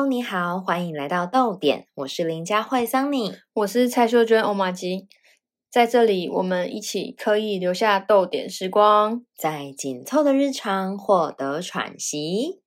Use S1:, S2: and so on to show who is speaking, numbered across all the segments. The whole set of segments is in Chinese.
S1: Hello，你好，欢迎来到豆点，我是林佳慧桑尼，
S2: 我是蔡秀娟欧玛吉，在这里我们一起可以留下豆点时光，
S1: 在紧凑的日常获得喘息。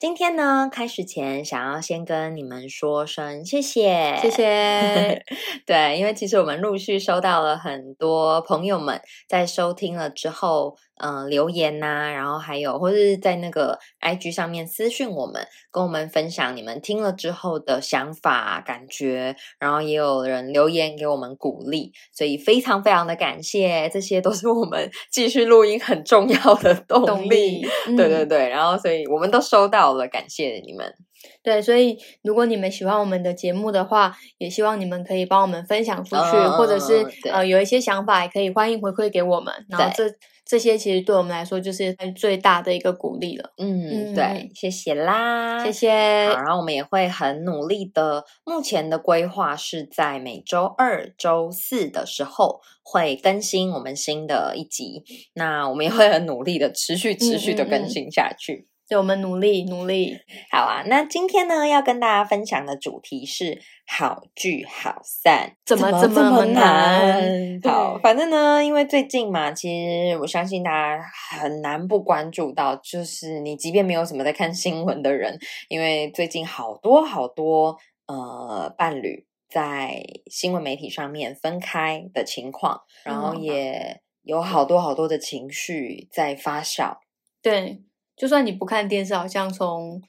S1: 今天呢，开始前想要先跟你们说声谢谢，
S2: 谢谢。
S1: 对，因为其实我们陆续收到了很多朋友们在收听了之后。嗯，留言呐，然后还有或者是在那个 IG 上面私讯我们，跟我们分享你们听了之后的想法、感觉，然后也有人留言给我们鼓励，所以非常非常的感谢，这些都是我们 继续录音很重要的动力。对对对，然后所以我们都收到了，感谢你们。
S2: 对，所以如果你们喜欢我们的节目的话，也希望你们可以帮我们分享出去，或者是呃有一些想法，也可以欢迎回馈给我们。然后这。这些其实对我们来说就是最大的一个鼓励了。
S1: 嗯，对，谢谢啦，
S2: 谢谢。
S1: 好，然后我们也会很努力的。目前的规划是在每周二、周四的时候会更新我们新的一集。那我们也会很努力的持续、持续的更新下去。
S2: 对，我们努力努力。
S1: 好啊，那今天呢，要跟大家分享的主题是好聚好散，
S2: 怎么这么难？
S1: 好，反正呢，因为最近嘛，其实我相信大家很难不关注到，就是你即便没有什么在看新闻的人，因为最近好多好多呃伴侣在新闻媒体上面分开的情况，然后也有好多好多的情绪在发酵。
S2: 对。就算你不看电视，好像从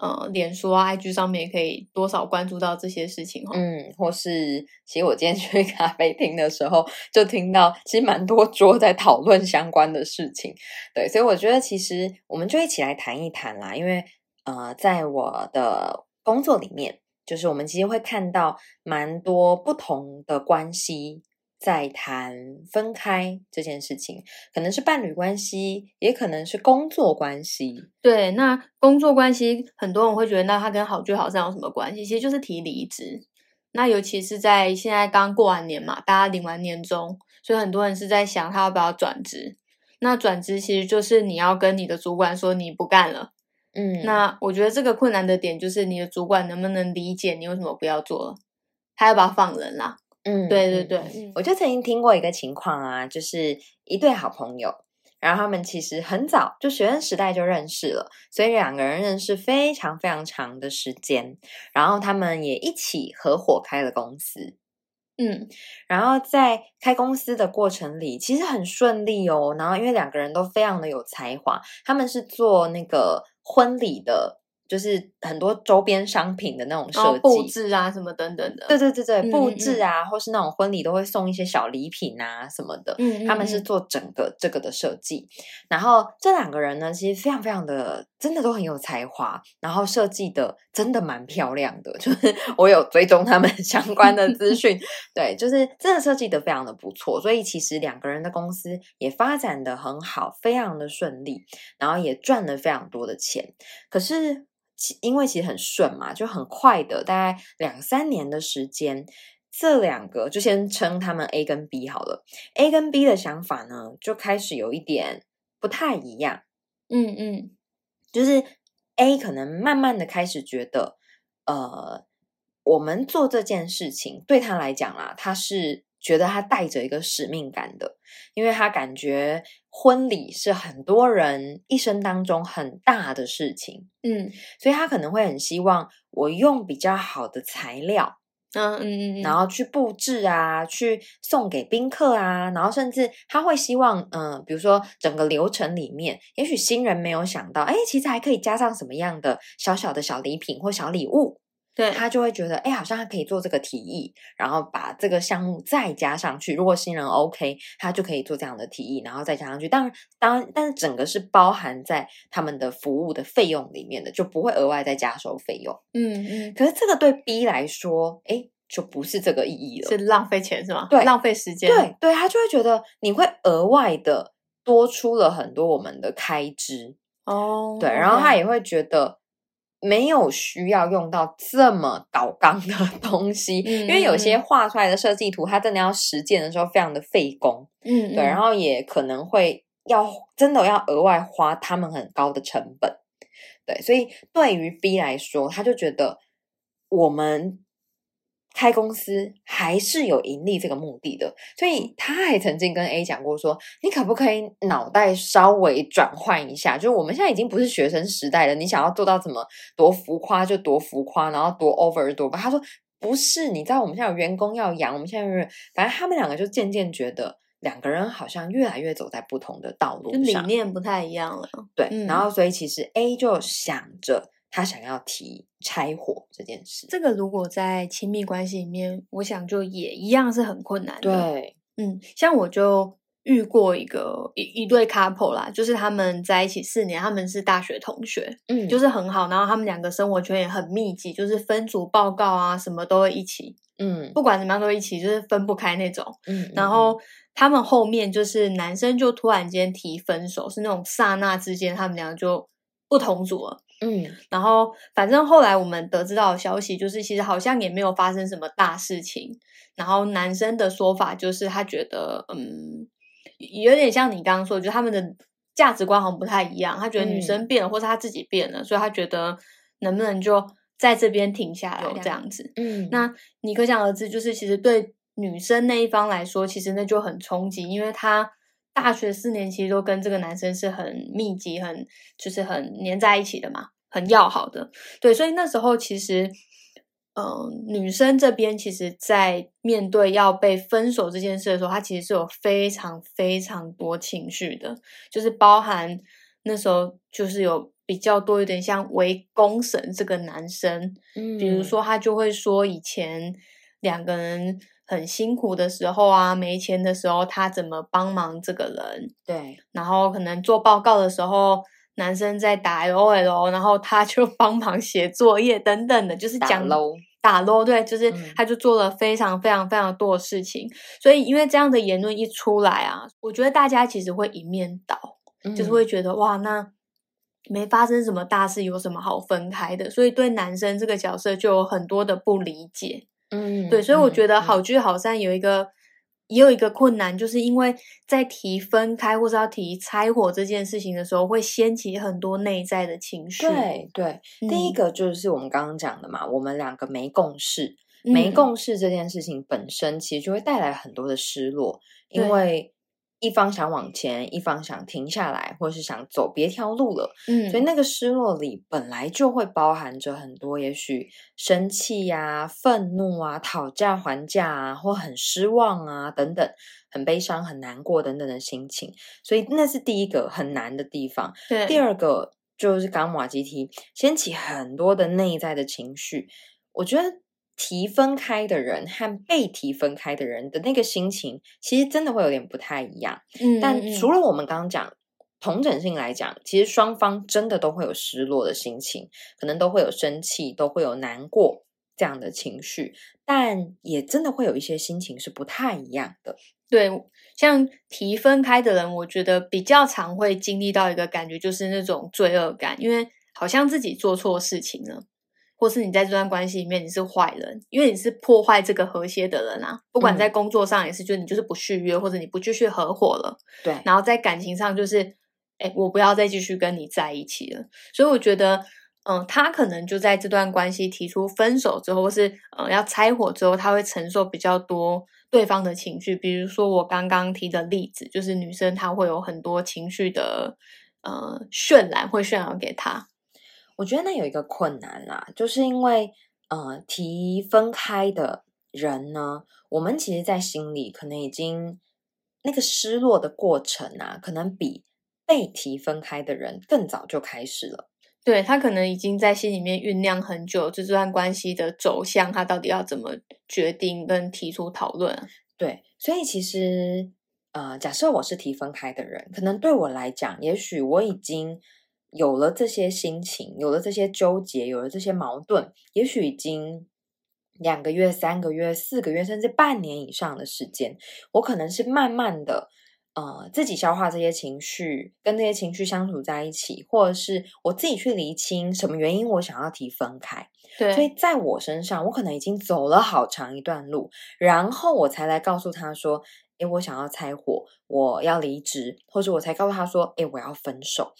S2: 呃脸书啊、IG 上面也可以多少关注到这些事情
S1: 嗯，或是其实我今天去咖啡厅的时候，就听到其实蛮多桌在讨论相关的事情。对，所以我觉得其实我们就一起来谈一谈啦。因为呃，在我的工作里面，就是我们其实会看到蛮多不同的关系。在谈分开这件事情，可能是伴侣关系，也可能是工作关系。
S2: 对，那工作关系，很多人会觉得，那他跟好聚好散有什么关系？其实就是提离职。那尤其是在现在刚过完年嘛，大家领完年终，所以很多人是在想他要不要转职。那转职其实就是你要跟你的主管说你不干了。嗯，那我觉得这个困难的点就是你的主管能不能理解你为什么不要做了，他要不要放人啦？嗯，对对对，
S1: 我就曾经听过一个情况啊，就是一对好朋友，然后他们其实很早就学生时代就认识了，所以两个人认识非常非常长的时间，然后他们也一起合伙开了公司，嗯，然后在开公司的过程里其实很顺利哦，然后因为两个人都非常的有才华，他们是做那个婚礼的。就是很多周边商品的那种设计、
S2: 布置啊，什么等等的。
S1: 对对对对，布置啊，或是那种婚礼都会送一些小礼品啊什么的。嗯，他们是做整个这个的设计。然后这两个人呢，其实非常非常的，真的都很有才华。然后设计的真的蛮漂亮的，就是我有追踪他们 相关的资讯。对，就是真的设计的非常的不错。所以其实两个人的公司也发展的很好，非常的顺利，然后也赚了非常多的钱。可是。因为其实很顺嘛，就很快的，大概两三年的时间，这两个就先称他们 A 跟 B 好了。A 跟 B 的想法呢，就开始有一点不太一样。嗯嗯，就是 A 可能慢慢的开始觉得，呃，我们做这件事情对他来讲啦，他是。觉得他带着一个使命感的，因为他感觉婚礼是很多人一生当中很大的事情，嗯，所以他可能会很希望我用比较好的材料，嗯嗯嗯，然后去布置啊，去送给宾客啊，然后甚至他会希望，嗯，比如说整个流程里面，也许新人没有想到，哎，其实还可以加上什么样的小小的小礼品或小礼物。
S2: 对
S1: 他就会觉得，哎，好像他可以做这个提议，然后把这个项目再加上去。如果新人 OK，他就可以做这样的提议，然后再加上去。当然，当然，但是整个是包含在他们的服务的费用里面的，就不会额外再加收费用。嗯嗯。可是这个对 B 来说，哎，就不是这个意义了，
S2: 是浪费钱是吗？
S1: 对，
S2: 浪费时间。
S1: 对对，他就会觉得你会额外的多出了很多我们的开支。哦。对，然后他也会觉得。没有需要用到这么搞纲的 东西，因为有些画出来的设计图，它真的要实践的时候非常的费工，嗯，对，然后也可能会要真的要额外花他们很高的成本，对，所以对于 B 来说，他就觉得我们。开公司还是有盈利这个目的的，所以他还曾经跟 A 讲过说：“你可不可以脑袋稍微转换一下？就是我们现在已经不是学生时代了，你想要做到怎么多浮夸就多浮夸，然后多 over 多吧。”他说：“不是，你知道我们现在有员工要养，我们现在是反正他们两个就渐渐觉得两个人好像越来越走在不同的道路
S2: 上，理念不太一样了。
S1: 对，然后所以其实 A 就想着。”他想要提拆伙这件事，
S2: 这个如果在亲密关系里面，我想就也一样是很困难
S1: 的。对，
S2: 嗯，像我就遇过一个一一对 couple 啦，就是他们在一起四年，他们是大学同学，嗯，就是很好，然后他们两个生活圈也很密集，就是分组报告啊，什么都会一起，嗯，不管怎么样都一起，就是分不开那种，嗯，然后他们后面就是男生就突然间提分手，是那种刹那之间，他们俩就不同组了。嗯，然后反正后来我们得知到的消息就是，其实好像也没有发生什么大事情。然后男生的说法就是，他觉得嗯，有点像你刚刚说，就他们的价值观好像不太一样。他觉得女生变了，或是他自己变了，所以他觉得能不能就在这边停下来这样子。嗯，那你可想而知，就是其实对女生那一方来说，其实那就很冲击，因为他。大学四年其实都跟这个男生是很密集、很就是很黏在一起的嘛，很要好的。对，所以那时候其实，嗯，女生这边其实，在面对要被分手这件事的时候，她其实是有非常非常多情绪的，就是包含那时候就是有比较多，有点像围攻神这个男生，嗯，比如说他就会说以前两个人。很辛苦的时候啊，没钱的时候，他怎么帮忙这个人？
S1: 对，
S2: 然后可能做报告的时候，男生在打 L O L，然后他就帮忙写作业等等的，就是讲打 low，对，就是他就做了非常非常非常多的事情。所以因为这样的言论一出来啊，我觉得大家其实会一面倒，就是会觉得哇，那没发生什么大事，有什么好分开的？所以对男生这个角色就有很多的不理解。嗯，对，所以我觉得好聚好散有一个，也有一个困难，就是因为在提分开或是要提拆伙这件事情的时候，会掀起很多内在的情绪。
S1: 对对，第一个就是我们刚刚讲的嘛，我们两个没共识，没共识这件事情本身其实就会带来很多的失落，因为。一方想往前，一方想停下来，或是想走别条路了。嗯，所以那个失落里本来就会包含着很多，也许生气呀、愤怒啊、讨价还价啊，或很失望啊等等，很悲伤、很难过等等的心情。所以那是第一个很难的地方。
S2: 对，
S1: 第二个就是刚马吉提掀起很多的内在的情绪。我觉得。提分开的人和被提分开的人的那个心情，其实真的会有点不太一样。嗯，但除了我们刚刚讲同整性来讲，其实双方真的都会有失落的心情，可能都会有生气，都会有难过这样的情绪，但也真的会有一些心情是不太一样的。
S2: 对，像提分开的人，我觉得比较常会经历到一个感觉，就是那种罪恶感，因为好像自己做错事情了。或是你在这段关系里面你是坏人，因为你是破坏这个和谐的人啊。不管在工作上也是，就你就是不续约，或者你不继续合伙了。
S1: 对。
S2: 然后在感情上就是，哎，我不要再继续跟你在一起了。所以我觉得，嗯，他可能就在这段关系提出分手之后，或是呃要拆伙之后，他会承受比较多对方的情绪。比如说我刚刚提的例子，就是女生她会有很多情绪的呃渲染，会渲染给他。
S1: 我觉得那有一个困难啦，就是因为呃提分开的人呢，我们其实，在心里可能已经那个失落的过程啊，可能比被提分开的人更早就开始了。
S2: 对他可能已经在心里面酝酿很久，这段关系的走向，他到底要怎么决定跟提出讨论。
S1: 对，所以其实呃，假设我是提分开的人，可能对我来讲，也许我已经。有了这些心情，有了这些纠结，有了这些矛盾，也许已经两个月、三个月、四个月，甚至半年以上的时间，我可能是慢慢的，呃，自己消化这些情绪，跟这些情绪相处在一起，或者是我自己去厘清什么原因我想要提分开。
S2: 对，
S1: 所以在我身上，我可能已经走了好长一段路，然后我才来告诉他说。诶，我想要拆伙，我要离职，或者我才告诉他说，诶，我要分手。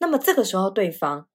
S1: 那么这个时候，对方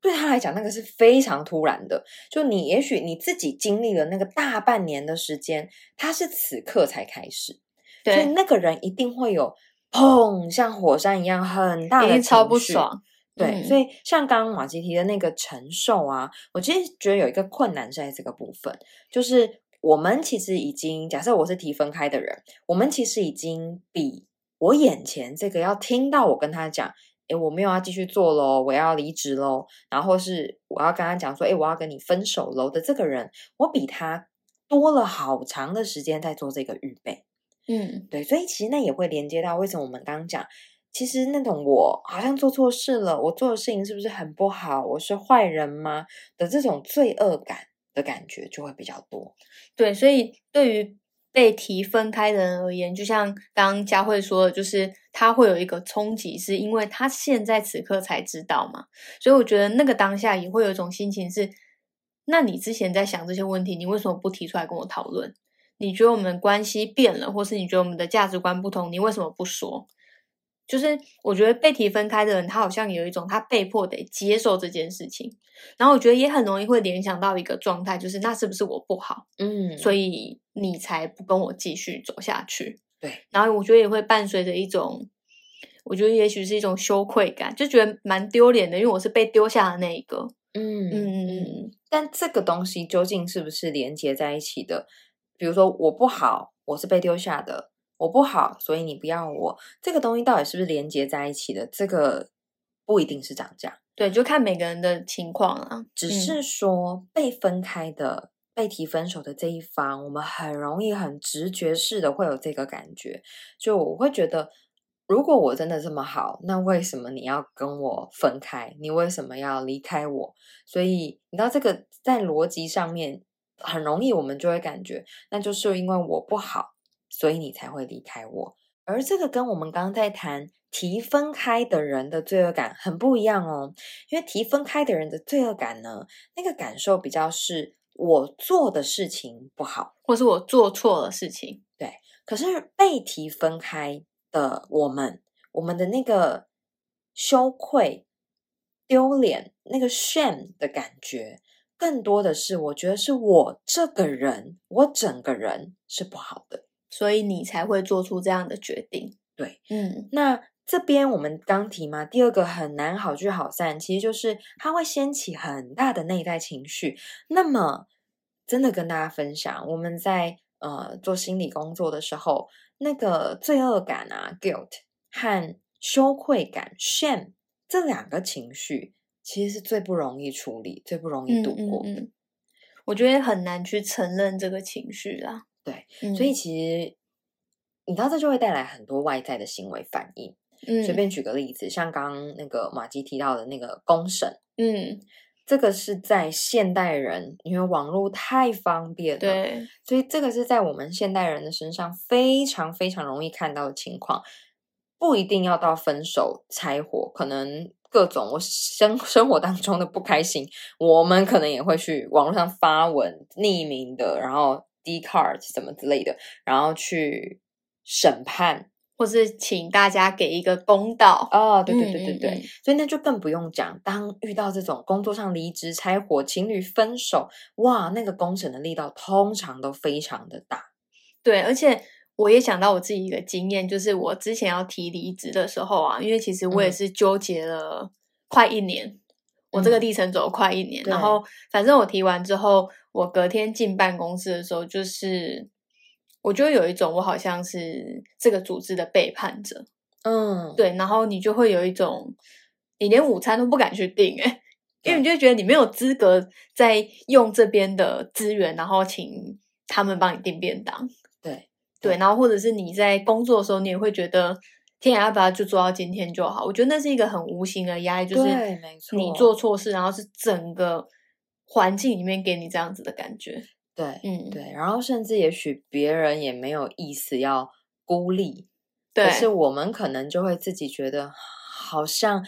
S1: 对他来讲，那个是非常突然的。就你也许你自己经历了那个大半年的时间，他是此刻才开始，所以那个人一定会有砰，像火山一样很大的
S2: 超不爽。
S1: 对，所以像刚刚马吉提的那个承受啊，我其实觉得有一个困难是在这个部分，就是我们其实已经假设我是提分开的人，我们其实已经比我眼前这个要听到我跟他讲。哎，我没有要继续做喽，我要离职喽。然后是我要跟他讲说，哎，我要跟你分手喽的这个人，我比他多了好长的时间在做这个预备。
S2: 嗯，
S1: 对，所以其实那也会连接到为什么我们刚刚讲，其实那种我好像做错事了，我做的事情是不是很不好？我是坏人吗？的这种罪恶感的感觉就会比较多。
S2: 对，所以对于。被提分开的人而言，就像刚佳慧说的，就是他会有一个冲击，是因为他现在此刻才知道嘛。所以我觉得那个当下也会有一种心情是：那你之前在想这些问题，你为什么不提出来跟我讨论？你觉得我们关系变了，或是你觉得我们的价值观不同，你为什么不说？就是我觉得被提分开的人，他好像有一种他被迫得接受这件事情。然后我觉得也很容易会联想到一个状态，就是那是不是我不好？
S1: 嗯，
S2: 所以你才不跟我继续走下去。
S1: 对，
S2: 然后我觉得也会伴随着一种，我觉得也许是一种羞愧感，就觉得蛮丢脸的，因为我是被丢下的那一个。
S1: 嗯嗯嗯嗯。但这个东西究竟是不是连接在一起的？比如说我不好，我是被丢下的，我不好，所以你不要我。这个东西到底是不是连接在一起的？这个不一定是涨价。
S2: 对，就看每个人的情况啊。
S1: 只是说被分开的、被提分手的这一方，我们很容易、很直觉式的会有这个感觉。就我会觉得，如果我真的这么好，那为什么你要跟我分开？你为什么要离开我？所以你知道，这个在逻辑上面很容易，我们就会感觉，那就是因为我不好，所以你才会离开我。而这个跟我们刚刚在谈。提分开的人的罪恶感很不一样哦，因为提分开的人的罪恶感呢，那个感受比较是我做的事情不好，
S2: 或是我做错了事情。
S1: 对，可是被提分开的我们，我们的那个羞愧、丢脸、那个 shame 的感觉，更多的是我觉得是我这个人，我整个人是不好的，
S2: 所以你才会做出这样的决定。
S1: 对，
S2: 嗯，
S1: 那。这边我们刚提嘛，第二个很难好聚好散，其实就是它会掀起很大的内在情绪。那么，真的跟大家分享，我们在呃做心理工作的时候，那个罪恶感啊 （guilt） 和羞愧感 （shame） 这两个情绪，其实是最不容易处理、最不容易度过的。
S2: 我觉得很难去承认这个情绪啦。
S1: 对，所以其实你知道，这就会带来很多外在的行为反应。嗯。随便举个例子，像刚刚那个马基提到的那个公审，
S2: 嗯，
S1: 这个是在现代人，因为网络太方便了，
S2: 对，
S1: 所以这个是在我们现代人的身上非常非常容易看到的情况，不一定要到分手拆伙，可能各种我生生活当中的不开心，我们可能也会去网络上发文，匿名的，然后 D card 什么之类的，然后去审判。
S2: 或是请大家给一个公道
S1: 哦，对对对对对，所以那就更不用讲。当遇到这种工作上离职、拆伙、情侣分手，哇，那个工程的力道通常都非常的大。
S2: 对，而且我也想到我自己一个经验，就是我之前要提离职的时候啊，因为其实我也是纠结了快一年，我这个历程走了快一年，然后反正我提完之后，我隔天进办公室的时候就是。我就有一种，我好像是这个组织的背叛者，
S1: 嗯，
S2: 对，然后你就会有一种，你连午餐都不敢去订，哎，因为你就觉得你没有资格在用这边的资源，然后请他们帮你订便当，
S1: 对，
S2: 对，然后或者是你在工作的时候，你也会觉得，天涯把它就做到今天就好？我觉得那是一个很无形的压力，就是你做错事，然后是整个环境里面给你这样子的感觉。
S1: 对，
S2: 嗯，
S1: 对，然后甚至也许别人也没有意思要孤立，
S2: 对，
S1: 可是我们可能就会自己觉得好像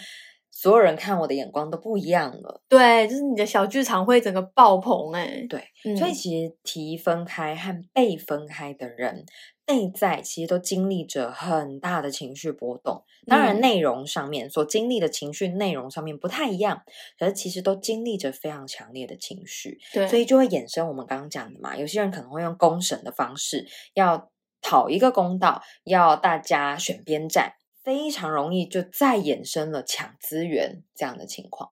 S1: 所有人看我的眼光都不一样了，
S2: 对，就是你的小剧场会整个爆棚，哎，
S1: 对，所以其实提分开和被分开的人内在其实都经历着很大的情绪波动。当然，内容上面所经历的情绪内容上面不太一样，可是其实都经历着非常强烈的情绪。
S2: 对，
S1: 所以就会衍生我们刚刚讲的嘛，有些人可能会用公审的方式，要讨一个公道，要大家选边站，非常容易就再衍生了抢资源这样的情况。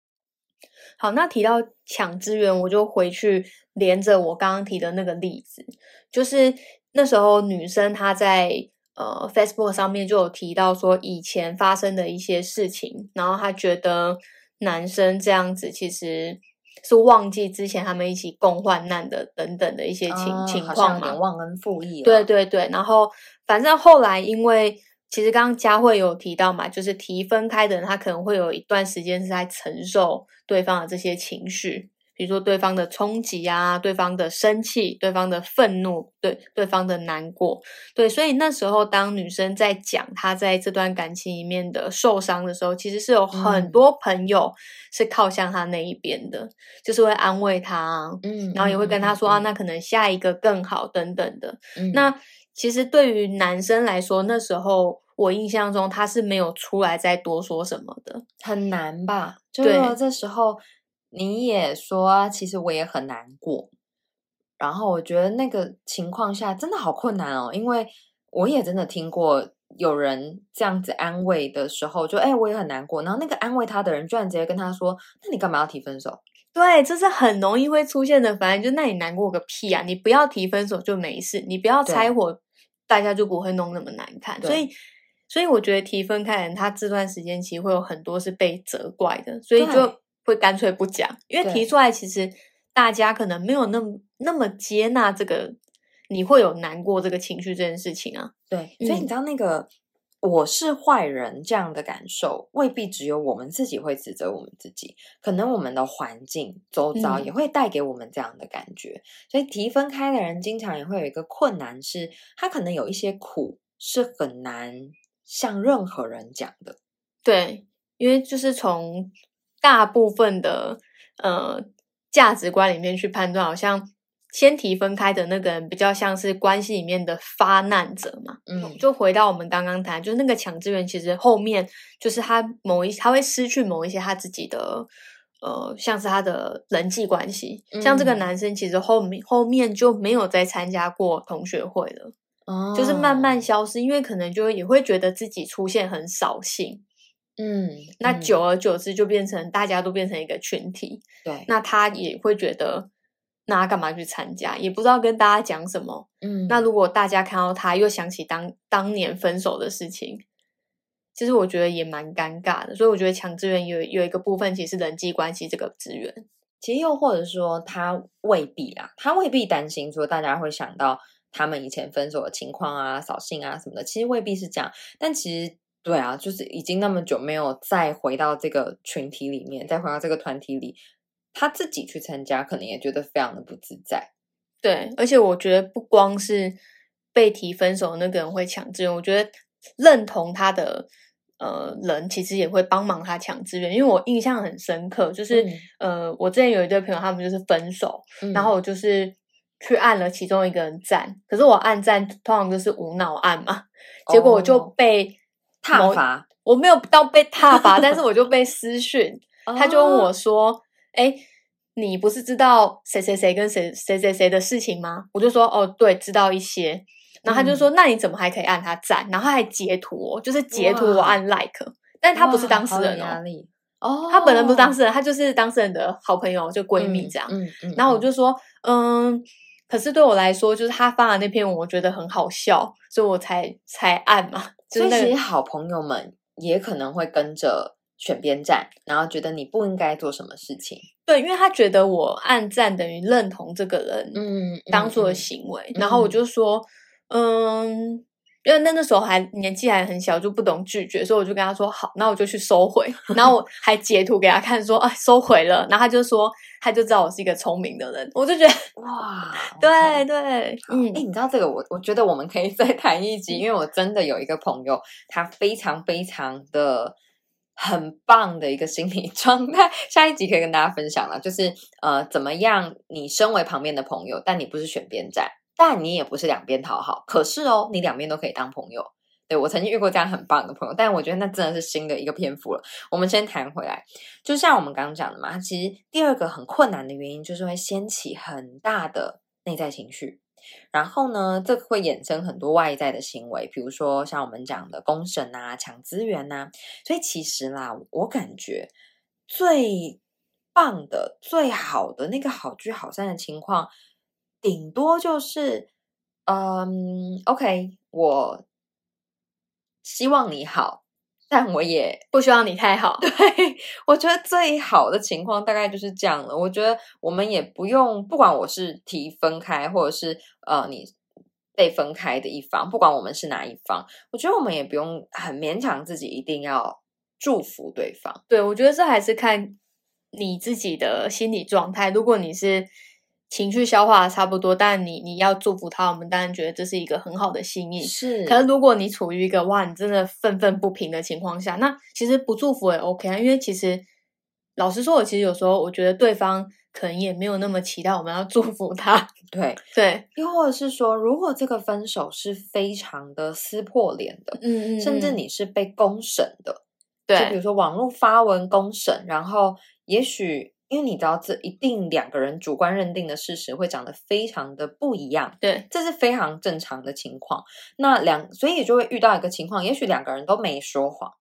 S2: 好，那提到抢资源，我就回去连着我刚刚提的那个例子，就是那时候女生她在呃 Facebook 上面就有提到说以前发生的一些事情，然后她觉得男生这样子其实是忘记之前他们一起共患难的等等的一些情情况嘛，
S1: 忘恩负义。
S2: 对对对，然后反正后来因为。其实刚刚佳慧有提到嘛，就是提分开的人，他可能会有一段时间是在承受对方的这些情绪，比如说对方的冲击啊，对方的生气，对方的愤怒，对对方的难过，对，所以那时候当女生在讲她在这段感情里面的受伤的时候，其实是有很多朋友是靠向她那一边的，就是会安慰她，嗯，然后也会跟她说啊，那可能下一个更好等等的，那。其实对于男生来说，那时候我印象中他是没有出来再多说什么的，
S1: 很难吧？就是这时候你也说，其实我也很难过。然后我觉得那个情况下真的好困难哦，因为我也真的听过有人这样子安慰的时候，就哎我也很难过。然后那个安慰他的人居然直接跟他说：“那你干嘛要提分手？”
S2: 对，这是很容易会出现的反应，就那你难过个屁啊！你不要提分手就没事，你不要拆伙。大家就不会弄那么难看，所以，所以我觉得提分开人，他这段时间其实会有很多是被责怪的，所以就会干脆不讲，因为提出来其实大家可能没有那么那么接纳这个，你会有难过这个情绪这件事情啊。
S1: 对，所以你知道那个。我是坏人这样的感受，未必只有我们自己会指责我们自己，可能我们的环境周遭也会带给我们这样的感觉。所以提分开的人，经常也会有一个困难，是他可能有一些苦是很难向任何人讲的。
S2: 对，因为就是从大部分的呃价值观里面去判断，好像。先提分开的那个人比较像是关系里面的发难者嘛，嗯，就回到我们刚刚谈，就是那个强资源，其实后面就是他某一他会失去某一些他自己的，呃，像是他的人际关系，像这个男生其实后面后面就没有再参加过同学会了，哦，就是慢慢消失，因为可能就也会觉得自己出现很扫兴，嗯，那久而久之就变成大家都变成一个群体，
S1: 对，
S2: 那他也会觉得。那他干嘛去参加？也不知道跟大家讲什么。嗯，那如果大家看到他，又想起当当年分手的事情，其实我觉得也蛮尴尬的。所以我觉得强资源有有一个部分，其实人际关系这个资源，
S1: 其实又或者说他未必啊，他未必担心说大家会想到他们以前分手的情况啊、扫兴啊什么的。其实未必是这样，但其实对啊，就是已经那么久没有再回到这个群体里面，再回到这个团体里。他自己去参加，可能也觉得非常的不自在。
S2: 对，而且我觉得不光是被提分手那个人会抢资源，我觉得认同他的呃人，其实也会帮忙他抢资源。因为我印象很深刻，就是呃，我之前有一对朋友，他们就是分手，然后我就是去按了其中一个人赞，可是我按赞通常就是无脑按嘛，结果我就被
S1: 踏伐，
S2: 我没有到被踏伐，但是我就被私讯，他就问我说。哎，你不是知道谁谁谁跟谁谁谁谁的事情吗？我就说哦，对，知道一些。然后他就说，那你怎么还可以按他赞？然后还截图，就是截图我按 like，但他不是当事人哦。哦，他本人不是当事人，他就是当事人的好朋友，就闺蜜这样。嗯嗯。然后我就说，嗯，可是对我来说，就是他发的那篇文，我觉得很好笑，所以我才才按嘛。
S1: 所以其实好朋友们也可能会跟着。选边站，然后觉得你不应该做什么事情。
S2: 对，因为他觉得我按赞等于认同这个人，嗯，当做的行为。然后我就说，嗯，因为那那时候还年纪还很小，就不懂拒绝，所以我就跟他说好，那我就去收回。然后我还截图给他看，说啊，收回了。然后他就说，他就知道我是一个聪明的人。我就觉得哇，对对，
S1: 嗯，哎，你知道这个，我我觉得我们可以 再谈一集，因为我真的有一个朋友，他非常非常的。很棒的一个心理状态，下一集可以跟大家分享了，就是呃，怎么样？你身为旁边的朋友，但你不是选边站，但你也不是两边讨好，可是哦，你两边都可以当朋友。对我曾经遇过这样很棒的朋友，但我觉得那真的是新的一个篇幅了。我们先谈回来，就像我们刚刚讲的嘛，其实第二个很困难的原因就是会掀起很大的内在情绪，然后呢，这会衍生很多外在的行为，比如说像我们讲的公审啊、抢资源呐。所以其实啦，我感觉最棒的、最好的那个好聚好散的情况。顶多就是，嗯，OK，我希望你好，但我也
S2: 不希望你太好。
S1: 对我觉得最好的情况大概就是这样了。我觉得我们也不用，不管我是提分开，或者是呃你被分开的一方，不管我们是哪一方，我觉得我们也不用很勉强自己一定要祝福对方。
S2: 对我觉得这还是看你自己的心理状态。如果你是。情绪消化差不多，但你你要祝福他，我们当然觉得这是一个很好的心意。
S1: 是，
S2: 可是如果你处于一个哇，你真的愤愤不平的情况下，那其实不祝福也 OK 啊。因为其实老实说，我其实有时候我觉得对方可能也没有那么期待我们要祝福他。
S1: 对
S2: 对，
S1: 又或者是说，如果这个分手是非常的撕破脸的，嗯嗯，甚至你是被公审的，
S2: 对，
S1: 就比如说网络发文公审，然后也许。因为你知道，这一定两个人主观认定的事实会长得非常的不一样，
S2: 对，
S1: 这是非常正常的情况。那两，所以就会遇到一个情况，也许两个人都没说谎。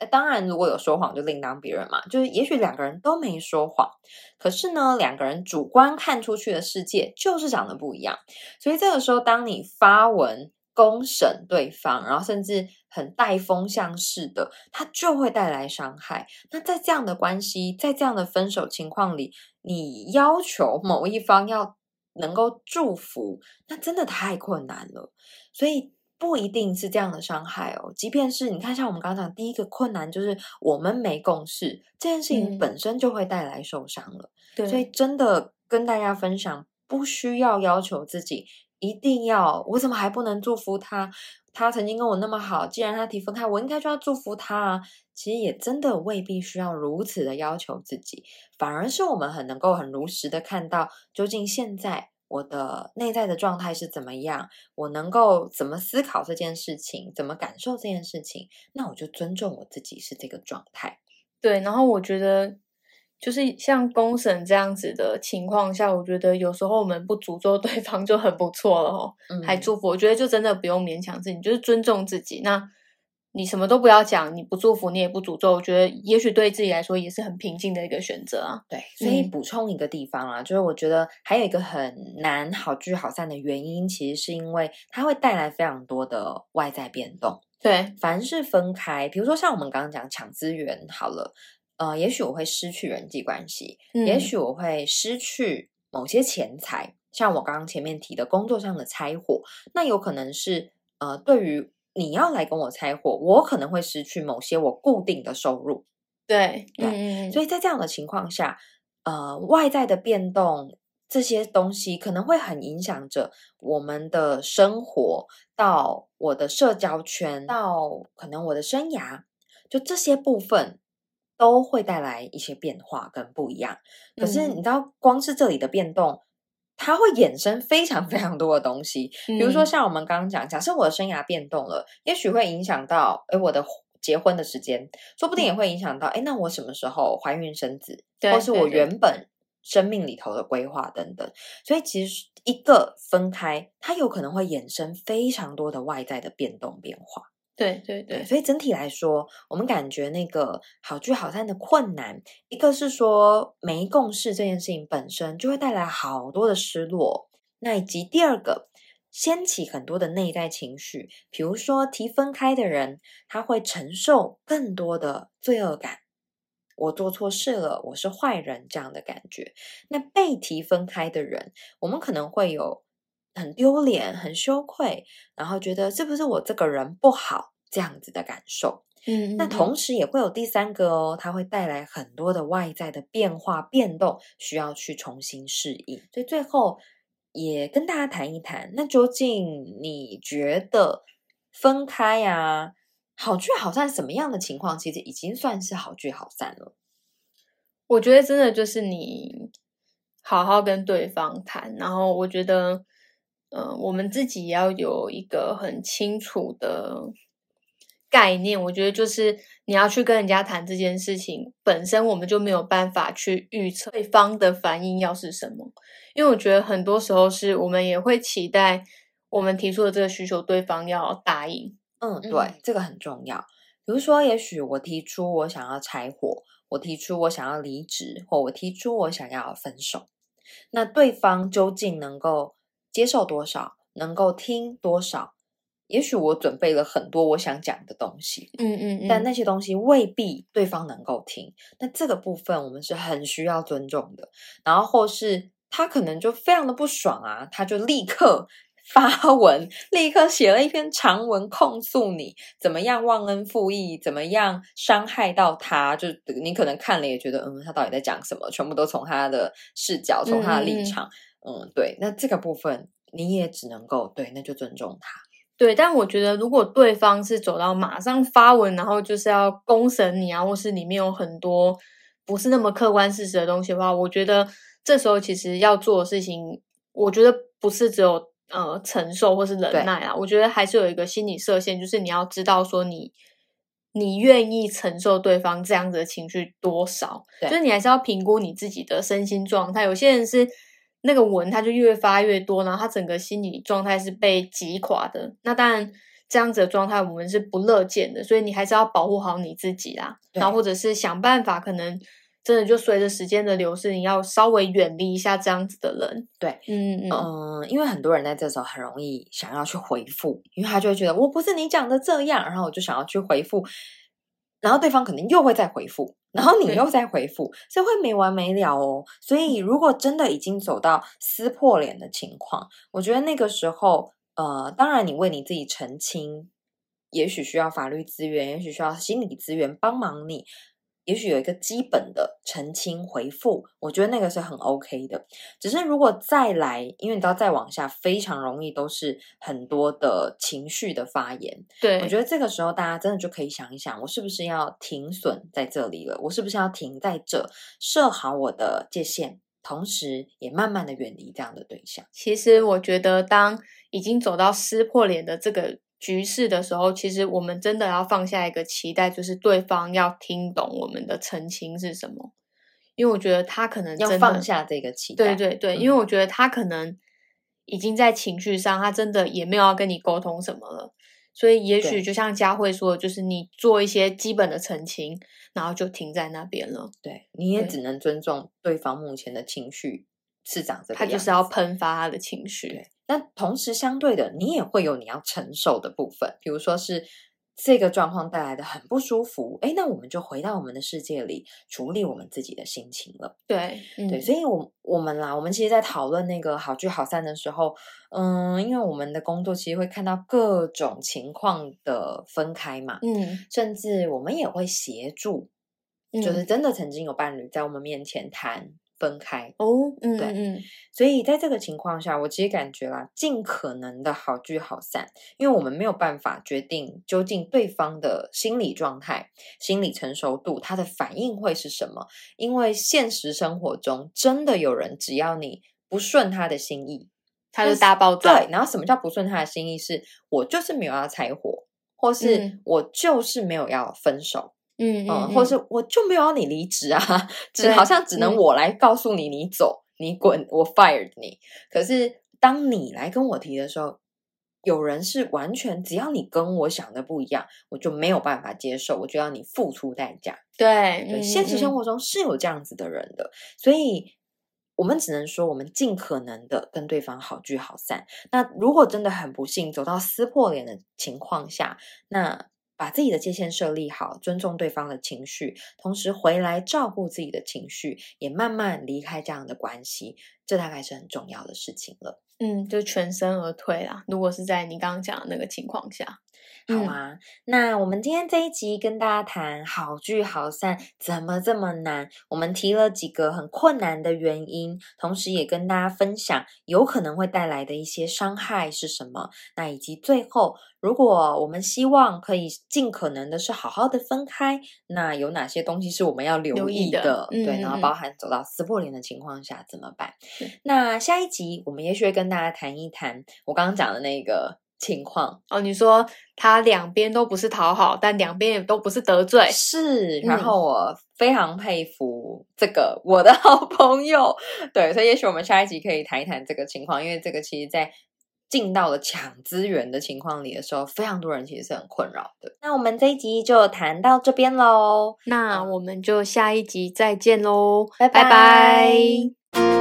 S1: 那当然，如果有说谎，就另当别论嘛。就是也许两个人都没说谎，可是呢，两个人主观看出去的世界就是长得不一样。所以这个时候，当你发文。公审对方，然后甚至很带风向式的，它就会带来伤害。那在这样的关系，在这样的分手情况里，你要求某一方要能够祝福，那真的太困难了。所以不一定是这样的伤害哦。即便是你看，像我们刚刚讲，第一个困难就是我们没共识，这件事情本身就会带来受伤了。
S2: 对，
S1: 所以真的跟大家分享，不需要要求自己。一定要，我怎么还不能祝福他？他曾经跟我那么好，既然他提分开，我应该就要祝福他啊！其实也真的未必需要如此的要求自己，反而是我们很能够很如实的看到，究竟现在我的内在的状态是怎么样，我能够怎么思考这件事情，怎么感受这件事情，那我就尊重我自己是这个状态。
S2: 对，然后我觉得。就是像公审这样子的情况下，我觉得有时候我们不诅咒对方就很不错了哦，还祝福，我觉得就真的不用勉强自己，就是尊重自己。那你什么都不要讲，你不祝福，你也不诅咒，我觉得也许对自己来说也是很平静的一个选择啊。
S1: 对，所以补充一个地方啊，就是我觉得还有一个很难好聚好散的原因，其实是因为它会带来非常多的外在变动。
S2: 对，
S1: 凡是分开，比如说像我们刚刚讲抢资源，好了。呃，也许我会失去人际关系，也许我会失去某些钱财，像我刚刚前面提的工作上的拆伙，那有可能是呃，对于你要来跟我拆伙，我可能会失去某些我固定的收入。
S2: 对
S1: 对，所以在这样的情况下，呃，外在的变动这些东西可能会很影响着我们的生活，到我的社交圈，到可能我的生涯，就这些部分。都会带来一些变化跟不一样，可是你知道，光是这里的变动，它会衍生非常非常多的东西。比如说，像我们刚刚讲，假设我的生涯变动了，也许会影响到哎我的结婚的时间，说不定也会影响到哎那我什么时候怀孕生子，或是我原本生命里头的规划等等。所以其实一个分开，它有可能会衍生非常多的外在的变动变化。
S2: 对对对，
S1: 所以整体来说，我们感觉那个好聚好散的困难，一个是说没共识这件事情本身就会带来好多的失落，那以及第二个掀起很多的内在情绪，比如说提分开的人，他会承受更多的罪恶感，我做错事了，我是坏人这样的感觉。那被提分开的人，我们可能会有。很丢脸，很羞愧，然后觉得是不是我这个人不好这样子的感受。
S2: 嗯，
S1: 那同时也会有第三个哦，它会带来很多的外在的变化变动，需要去重新适应。所以最后也跟大家谈一谈，那究竟你觉得分开呀，好聚好散什么样的情况，其实已经算是好聚好散了？
S2: 我觉得真的就是你好好跟对方谈，然后我觉得。呃，我们自己也要有一个很清楚的概念。我觉得就是你要去跟人家谈这件事情本身，我们就没有办法去预测对方的反应要是什么。因为我觉得很多时候是我们也会期待我们提出的这个需求，对方要答应。
S1: 嗯，对，这个很重要。比如说，也许我提出我想要拆伙，我提出我想要离职，或我提出我想要分手，那对方究竟能够？接受多少，能够听多少？也许我准备了很多我想讲的东西，
S2: 嗯嗯，
S1: 但那些东西未必对方能够听。那这个部分我们是很需要尊重的。然后或是他可能就非常的不爽啊，他就立刻 发文，立刻写了一篇长文控诉你怎么样忘恩负义，怎么样伤害到他。就你可能看了也觉得，嗯，他到底在讲什么？全部都从他的视角，从他的立场。嗯，对，那这个部分你也只能够对，那就尊重他。
S2: 对，但我觉得如果对方是走到马上发文，然后就是要攻审你啊，或是里面有很多不是那么客观事实的东西的话，我觉得这时候其实要做的事情，我觉得不是只有呃承受或是忍耐啊，我觉得还是有一个心理设限，就是你要知道说你你愿意承受对方这样子的情绪多少，就是你还是要评估你自己的身心状态。有些人是。那个文它就越发越多，然后他整个心理状态是被击垮的。那当然，这样子的状态我们是不乐见的，所以你还是要保护好你自己啦。然后或者是想办法，可能真的就随着时间的流逝，你要稍微远离一下这样子的人。
S1: 对，嗯嗯嗯，因为很多人在这时候很容易想要去回复，因为他就会觉得我不是你讲的这样，然后我就想要去回复。然后对方可能又会再回复，然后你又再回复，这会没完没了哦。所以如果真的已经走到撕破脸的情况，我觉得那个时候，呃，当然你为你自己澄清，也许需要法律资源，也许需要心理资源帮忙你。也许有一个基本的澄清回复，我觉得那个是很 OK 的。只是如果再来，因为你知道再往下非常容易都是很多的情绪的发言。
S2: 对，
S1: 我觉得这个时候大家真的就可以想一想，我是不是要停损在这里了？我是不是要停在这，设好我的界限，同时也慢慢的远离这样的对象？
S2: 其实我觉得，当已经走到撕破脸的这个。局势的时候，其实我们真的要放下一个期待，就是对方要听懂我们的澄清是什么。因为我觉得他可能
S1: 要放下这个期
S2: 待，对对对，因为我觉得他可能已经在情绪上，他真的也没有要跟你沟通什么了。所以也许就像佳慧说的，就是你做一些基本的澄清，然后就停在那边了。
S1: 对，你也只能尊重对方目前的情绪是长这个
S2: 他就是要喷发他的情绪。
S1: 那同时，相对的，你也会有你要承受的部分，比如说是这个状况带来的很不舒服，哎，那我们就回到我们的世界里处理我们自己的心情了。
S2: 对，
S1: 对，所以，我我们啦，我们其实，在讨论那个好聚好散的时候，嗯，因为我们的工作其实会看到各种情况的分开嘛，
S2: 嗯，
S1: 甚至我们也会协助，就是真的曾经有伴侣在我们面前谈。分开
S2: 哦，嗯，
S1: 对，
S2: 嗯，
S1: 所以在这个情况下，我其实感觉啦，尽可能的好聚好散，因为我们没有办法决定究竟对方的心理状态、心理成熟度，他的反应会是什么。因为现实生活中真的有人，只要你不顺他的心意，
S2: 他就大爆炸。
S1: 对，然后什么叫不顺他的心意？是我就是没有要拆伙，或是我就是没有要分手。
S2: 嗯嗯嗯，
S1: 或者是我就没有要你离职啊，只好像只能我来告诉你你走你滚我 fired 你。可是当你来跟我提的时候，有人是完全只要你跟我想的不一样，我就没有办法接受，我就要你付出代价。
S2: 对，
S1: 现实生活中是有这样子的人的，所以我们只能说，我们尽可能的跟对方好聚好散。那如果真的很不幸走到撕破脸的情况下，那。把自己的界限设立好，尊重对方的情绪，同时回来照顾自己的情绪，也慢慢离开这样的关系，这大概是很重要的事情了。
S2: 嗯，就全身而退啦。如果是在你刚刚讲的那个情况下，
S1: 好啊，那我们今天这一集跟大家谈好聚好散怎么这么难？我们提了几个很困难的原因，同时也跟大家分享有可能会带来的一些伤害是什么。那以及最后，如果我们希望可以尽可能的是好好的分开，那有哪些东西是我们要留意的？对，然后包含走到撕破脸的情况下怎么办？那下一集我们也许会跟大家谈一谈我刚刚讲的那个。情况
S2: 哦，你说他两边都不是讨好，但两边也都不是得罪，
S1: 是。然后我非常佩服这个我的好朋友，对，所以也许我们下一集可以谈一谈这个情况，因为这个其实，在进到了抢资源的情况里的时候，非常多人其实是很困扰的。那我们这一集就谈到这边喽，
S2: 那我们就下一集再见喽，
S1: 拜拜。